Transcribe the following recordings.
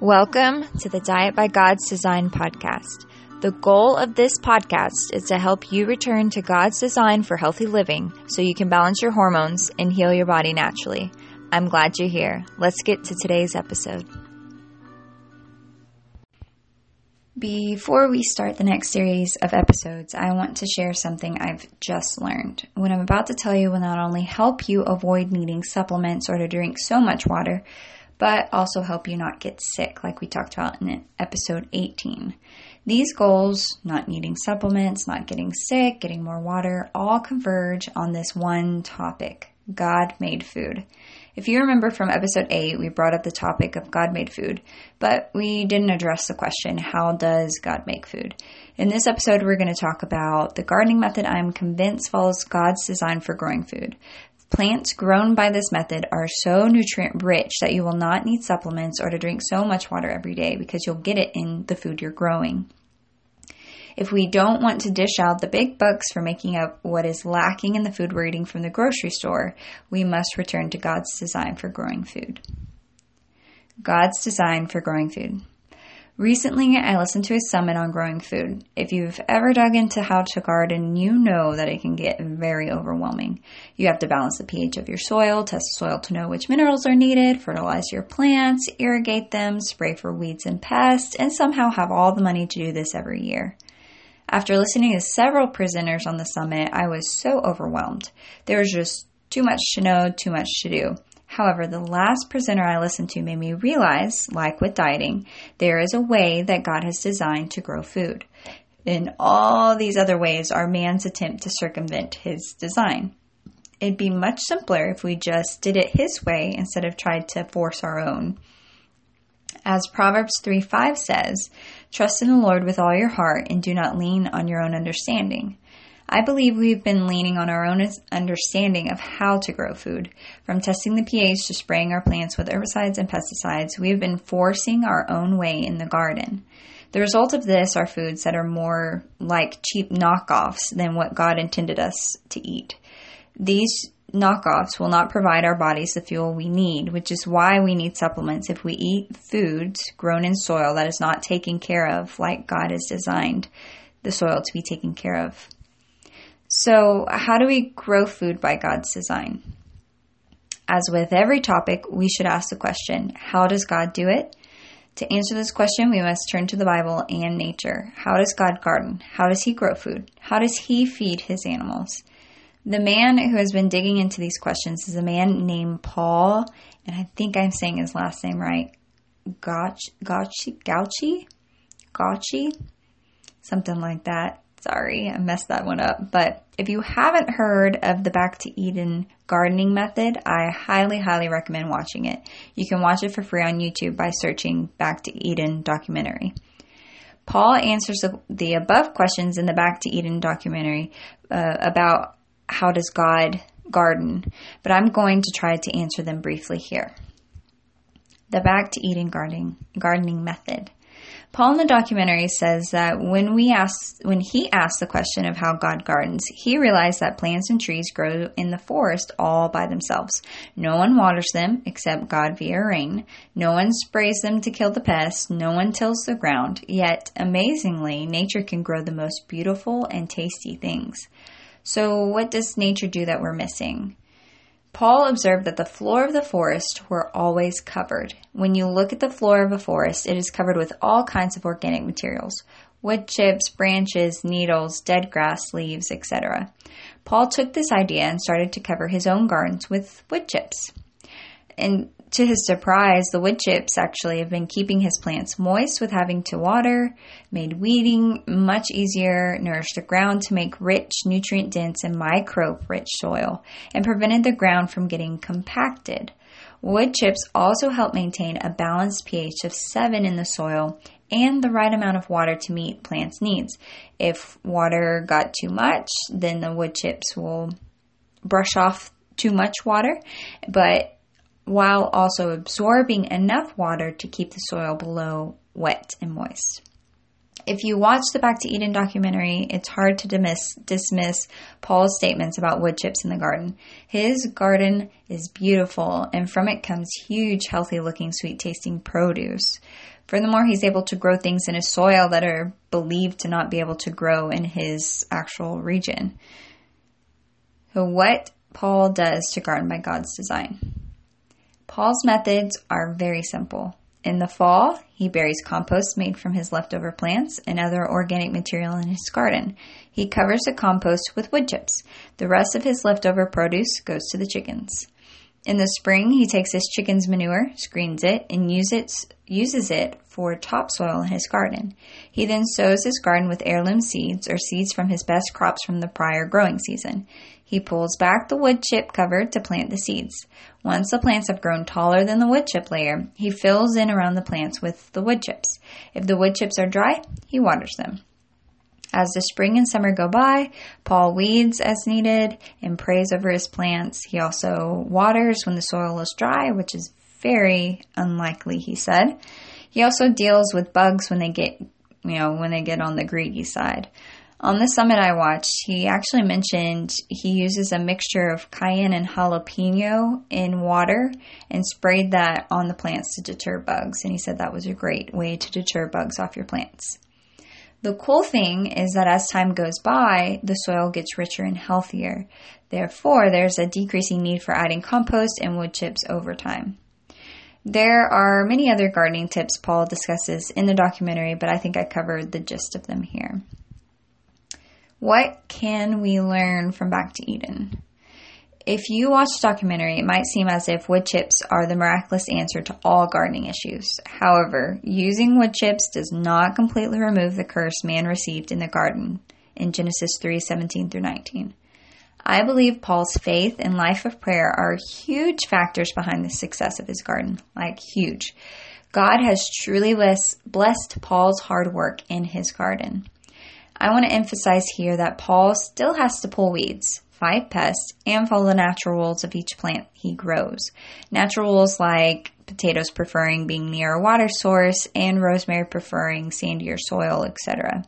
Welcome to the Diet by God's Design podcast. The goal of this podcast is to help you return to God's design for healthy living so you can balance your hormones and heal your body naturally. I'm glad you're here. Let's get to today's episode. Before we start the next series of episodes, I want to share something I've just learned. What I'm about to tell you will not only help you avoid needing supplements or to drink so much water, but also help you not get sick, like we talked about in episode 18. These goals, not needing supplements, not getting sick, getting more water, all converge on this one topic God made food. If you remember from episode 8, we brought up the topic of God made food, but we didn't address the question how does God make food? In this episode, we're going to talk about the gardening method I'm convinced follows God's design for growing food. Plants grown by this method are so nutrient rich that you will not need supplements or to drink so much water every day because you'll get it in the food you're growing. If we don't want to dish out the big bucks for making up what is lacking in the food we're eating from the grocery store, we must return to God's design for growing food. God's design for growing food. Recently, I listened to a summit on growing food. If you've ever dug into how to garden, you know that it can get very overwhelming. You have to balance the pH of your soil, test the soil to know which minerals are needed, fertilize your plants, irrigate them, spray for weeds and pests, and somehow have all the money to do this every year. After listening to several presenters on the summit, I was so overwhelmed. There was just too much to know, too much to do. However, the last presenter I listened to made me realize, like with dieting, there is a way that God has designed to grow food. In all these other ways are man's attempt to circumvent his design. It'd be much simpler if we just did it his way instead of tried to force our own. As Proverbs 3 5 says, Trust in the Lord with all your heart and do not lean on your own understanding. I believe we've been leaning on our own understanding of how to grow food. From testing the pH to spraying our plants with herbicides and pesticides, we have been forcing our own way in the garden. The result of this are foods that are more like cheap knockoffs than what God intended us to eat. These knockoffs will not provide our bodies the fuel we need, which is why we need supplements if we eat foods grown in soil that is not taken care of like God has designed the soil to be taken care of. So, how do we grow food by God's design? As with every topic, we should ask the question how does God do it? To answer this question, we must turn to the Bible and nature. How does God garden? How does He grow food? How does He feed His animals? The man who has been digging into these questions is a man named Paul, and I think I'm saying his last name right. Gautschi, Gautschi, Gautschi, something like that. Sorry, I messed that one up. But if you haven't heard of the Back to Eden gardening method, I highly, highly recommend watching it. You can watch it for free on YouTube by searching Back to Eden documentary. Paul answers the above questions in the Back to Eden documentary uh, about how does God garden, but I'm going to try to answer them briefly here. The Back to Eden gardening, gardening method. Paul in the documentary says that when we ask, when he asked the question of how God gardens, he realized that plants and trees grow in the forest all by themselves. No one waters them except God via rain. No one sprays them to kill the pests. No one tills the ground. Yet, amazingly, nature can grow the most beautiful and tasty things. So, what does nature do that we're missing? Paul observed that the floor of the forest were always covered. When you look at the floor of a forest, it is covered with all kinds of organic materials wood chips, branches, needles, dead grass, leaves, etc. Paul took this idea and started to cover his own gardens with wood chips. And to his surprise, the wood chips actually have been keeping his plants moist with having to water, made weeding much easier, nourished the ground to make rich, nutrient dense, and microbe rich soil, and prevented the ground from getting compacted. Wood chips also help maintain a balanced pH of 7 in the soil and the right amount of water to meet plants' needs. If water got too much, then the wood chips will brush off too much water, but while also absorbing enough water to keep the soil below wet and moist. If you watch the Back to Eden documentary, it's hard to dismiss, dismiss Paul's statements about wood chips in the garden. His garden is beautiful, and from it comes huge, healthy looking, sweet tasting produce. Furthermore, he's able to grow things in a soil that are believed to not be able to grow in his actual region. So, what Paul does to garden by God's design. Paul's methods are very simple. In the fall, he buries compost made from his leftover plants and other organic material in his garden. He covers the compost with wood chips. The rest of his leftover produce goes to the chickens. In the spring, he takes his chicken's manure, screens it, and use it, uses it for topsoil in his garden. He then sows his garden with heirloom seeds or seeds from his best crops from the prior growing season. He pulls back the wood chip cover to plant the seeds. Once the plants have grown taller than the wood chip layer, he fills in around the plants with the wood chips. If the wood chips are dry, he waters them. As the spring and summer go by, Paul weeds as needed and prays over his plants. He also waters when the soil is dry, which is very unlikely, he said. He also deals with bugs when they get, you know, when they get on the greedy side. On the summit I watched, he actually mentioned he uses a mixture of cayenne and jalapeno in water and sprayed that on the plants to deter bugs. And he said that was a great way to deter bugs off your plants. The cool thing is that as time goes by, the soil gets richer and healthier. Therefore, there's a decreasing need for adding compost and wood chips over time. There are many other gardening tips Paul discusses in the documentary, but I think I covered the gist of them here. What can we learn from Back to Eden? If you watch the documentary, it might seem as if wood chips are the miraculous answer to all gardening issues. However, using wood chips does not completely remove the curse man received in the garden in Genesis 3:17 through 19. I believe Paul's faith and life of prayer are huge factors behind the success of his garden, like huge. God has truly blessed Paul's hard work in his garden. I want to emphasize here that Paul still has to pull weeds, fight pests, and follow the natural rules of each plant he grows. Natural rules like potatoes preferring being near a water source and rosemary preferring sandier soil, etc.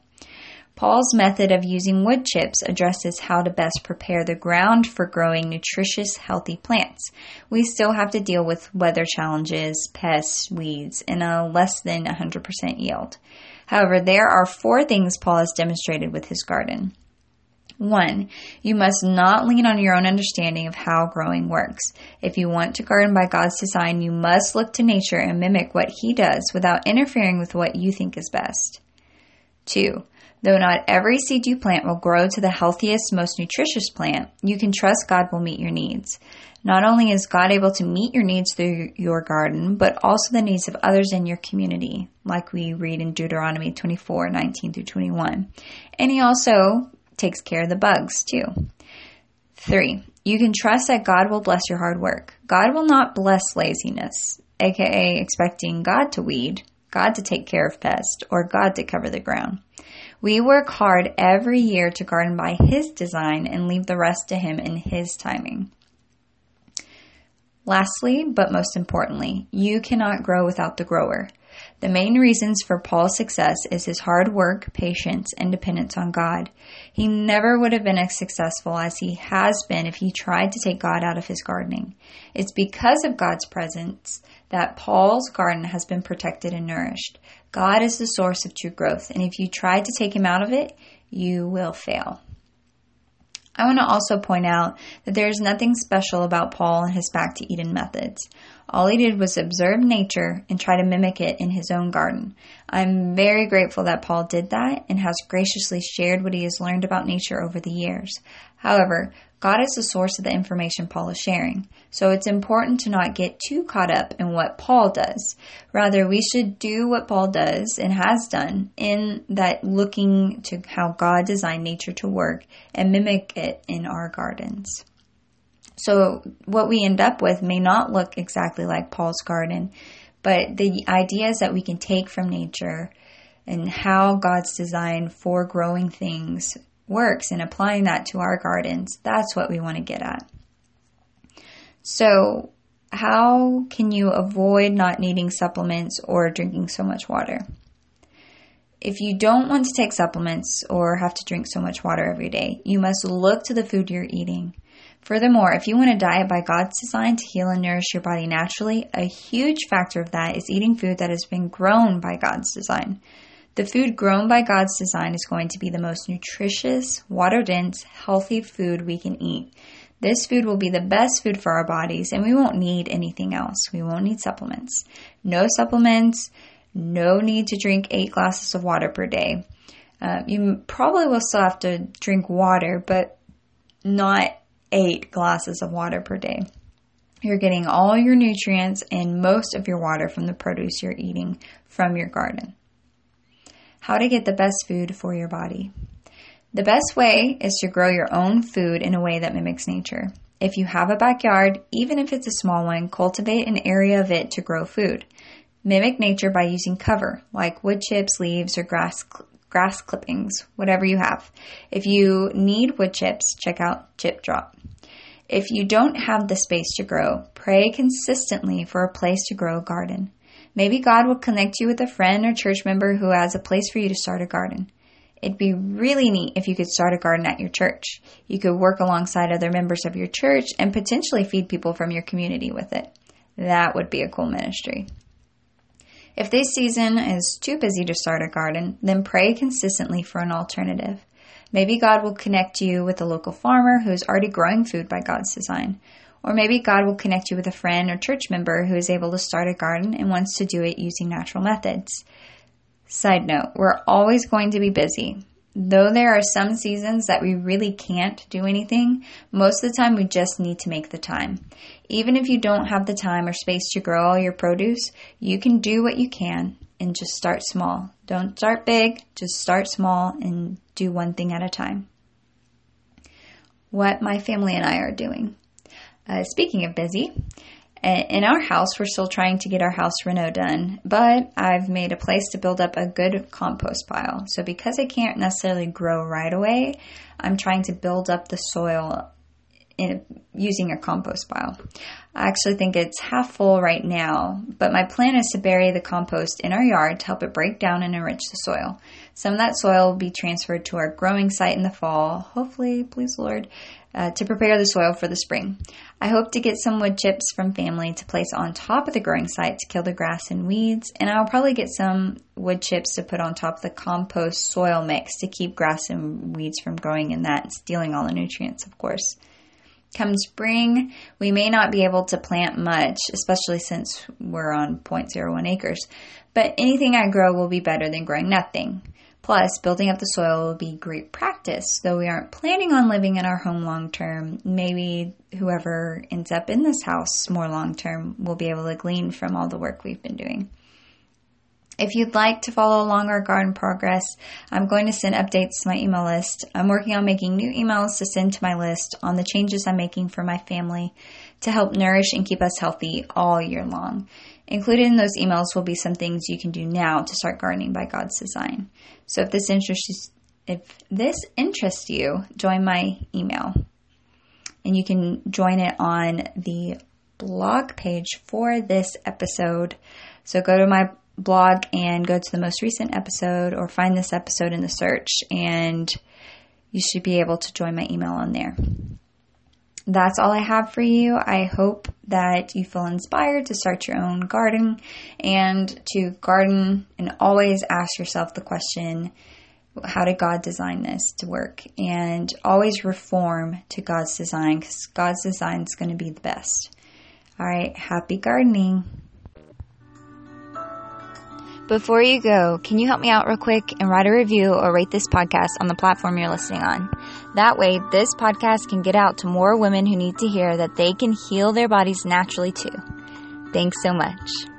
Paul's method of using wood chips addresses how to best prepare the ground for growing nutritious, healthy plants. We still have to deal with weather challenges, pests, weeds, and a less than 100% yield. However, there are four things Paul has demonstrated with his garden. One, you must not lean on your own understanding of how growing works. If you want to garden by God's design, you must look to nature and mimic what He does without interfering with what you think is best. Two, though not every seed you plant will grow to the healthiest, most nutritious plant, you can trust God will meet your needs. Not only is God able to meet your needs through your garden, but also the needs of others in your community, like we read in Deuteronomy 24 19 through 21. And He also takes care of the bugs, too. Three, you can trust that God will bless your hard work. God will not bless laziness, aka expecting God to weed, God to take care of pests, or God to cover the ground. We work hard every year to garden by His design and leave the rest to Him in His timing. Lastly, but most importantly, you cannot grow without the grower. The main reasons for Paul's success is his hard work, patience, and dependence on God. He never would have been as successful as he has been if he tried to take God out of his gardening. It's because of God's presence that Paul's garden has been protected and nourished. God is the source of true growth, and if you try to take him out of it, you will fail. I want to also point out that there is nothing special about Paul and his back to Eden methods. All he did was observe nature and try to mimic it in his own garden. I'm very grateful that Paul did that and has graciously shared what he has learned about nature over the years. However, God is the source of the information Paul is sharing. So it's important to not get too caught up in what Paul does. Rather, we should do what Paul does and has done in that looking to how God designed nature to work and mimic it in our gardens. So what we end up with may not look exactly like Paul's garden, but the ideas that we can take from nature and how God's design for growing things works and applying that to our gardens, that's what we want to get at. So, how can you avoid not needing supplements or drinking so much water? If you don't want to take supplements or have to drink so much water every day, you must look to the food you're eating. Furthermore, if you want a diet by God's design to heal and nourish your body naturally, a huge factor of that is eating food that has been grown by God's design. The food grown by God's design is going to be the most nutritious, water dense, healthy food we can eat. This food will be the best food for our bodies, and we won't need anything else. We won't need supplements. No supplements, no need to drink eight glasses of water per day. Uh, you probably will still have to drink water, but not eight glasses of water per day. You're getting all your nutrients and most of your water from the produce you're eating from your garden. How to get the best food for your body. The best way is to grow your own food in a way that mimics nature. If you have a backyard, even if it's a small one, cultivate an area of it to grow food. Mimic nature by using cover, like wood chips, leaves, or grass, grass clippings, whatever you have. If you need wood chips, check out Chip Drop. If you don't have the space to grow, pray consistently for a place to grow a garden. Maybe God will connect you with a friend or church member who has a place for you to start a garden. It'd be really neat if you could start a garden at your church. You could work alongside other members of your church and potentially feed people from your community with it. That would be a cool ministry. If this season is too busy to start a garden, then pray consistently for an alternative. Maybe God will connect you with a local farmer who is already growing food by God's design, or maybe God will connect you with a friend or church member who is able to start a garden and wants to do it using natural methods. Side note, we're always going to be busy. Though there are some seasons that we really can't do anything, most of the time we just need to make the time. Even if you don't have the time or space to grow all your produce, you can do what you can and just start small. Don't start big, just start small and do one thing at a time. What my family and I are doing. Uh, speaking of busy, in our house, we're still trying to get our house reno done, but I've made a place to build up a good compost pile. So because I can't necessarily grow right away, I'm trying to build up the soil in, using a compost pile. I actually think it's half full right now, but my plan is to bury the compost in our yard to help it break down and enrich the soil. Some of that soil will be transferred to our growing site in the fall, hopefully, please Lord, uh, to prepare the soil for the spring. I hope to get some wood chips from family to place on top of the growing site to kill the grass and weeds, and I'll probably get some wood chips to put on top of the compost soil mix to keep grass and weeds from growing in that and stealing all the nutrients, of course. Come spring, we may not be able to plant much, especially since we're on 0.01 acres, but anything I grow will be better than growing nothing. Plus, building up the soil will be great practice. Though we aren't planning on living in our home long term, maybe whoever ends up in this house more long term will be able to glean from all the work we've been doing. If you'd like to follow along our garden progress, I'm going to send updates to my email list. I'm working on making new emails to send to my list on the changes I'm making for my family to help nourish and keep us healthy all year long. Included in those emails will be some things you can do now to start gardening by God's design. So if this interests if this interests you, join my email. And you can join it on the blog page for this episode. So go to my blog and go to the most recent episode or find this episode in the search and you should be able to join my email on there that's all I have for you. I hope that you feel inspired to start your own garden and to garden and always ask yourself the question how did God design this to work? And always reform to God's design because God's design is going to be the best. All right, happy gardening. Before you go, can you help me out real quick and write a review or rate this podcast on the platform you're listening on? That way, this podcast can get out to more women who need to hear that they can heal their bodies naturally too. Thanks so much.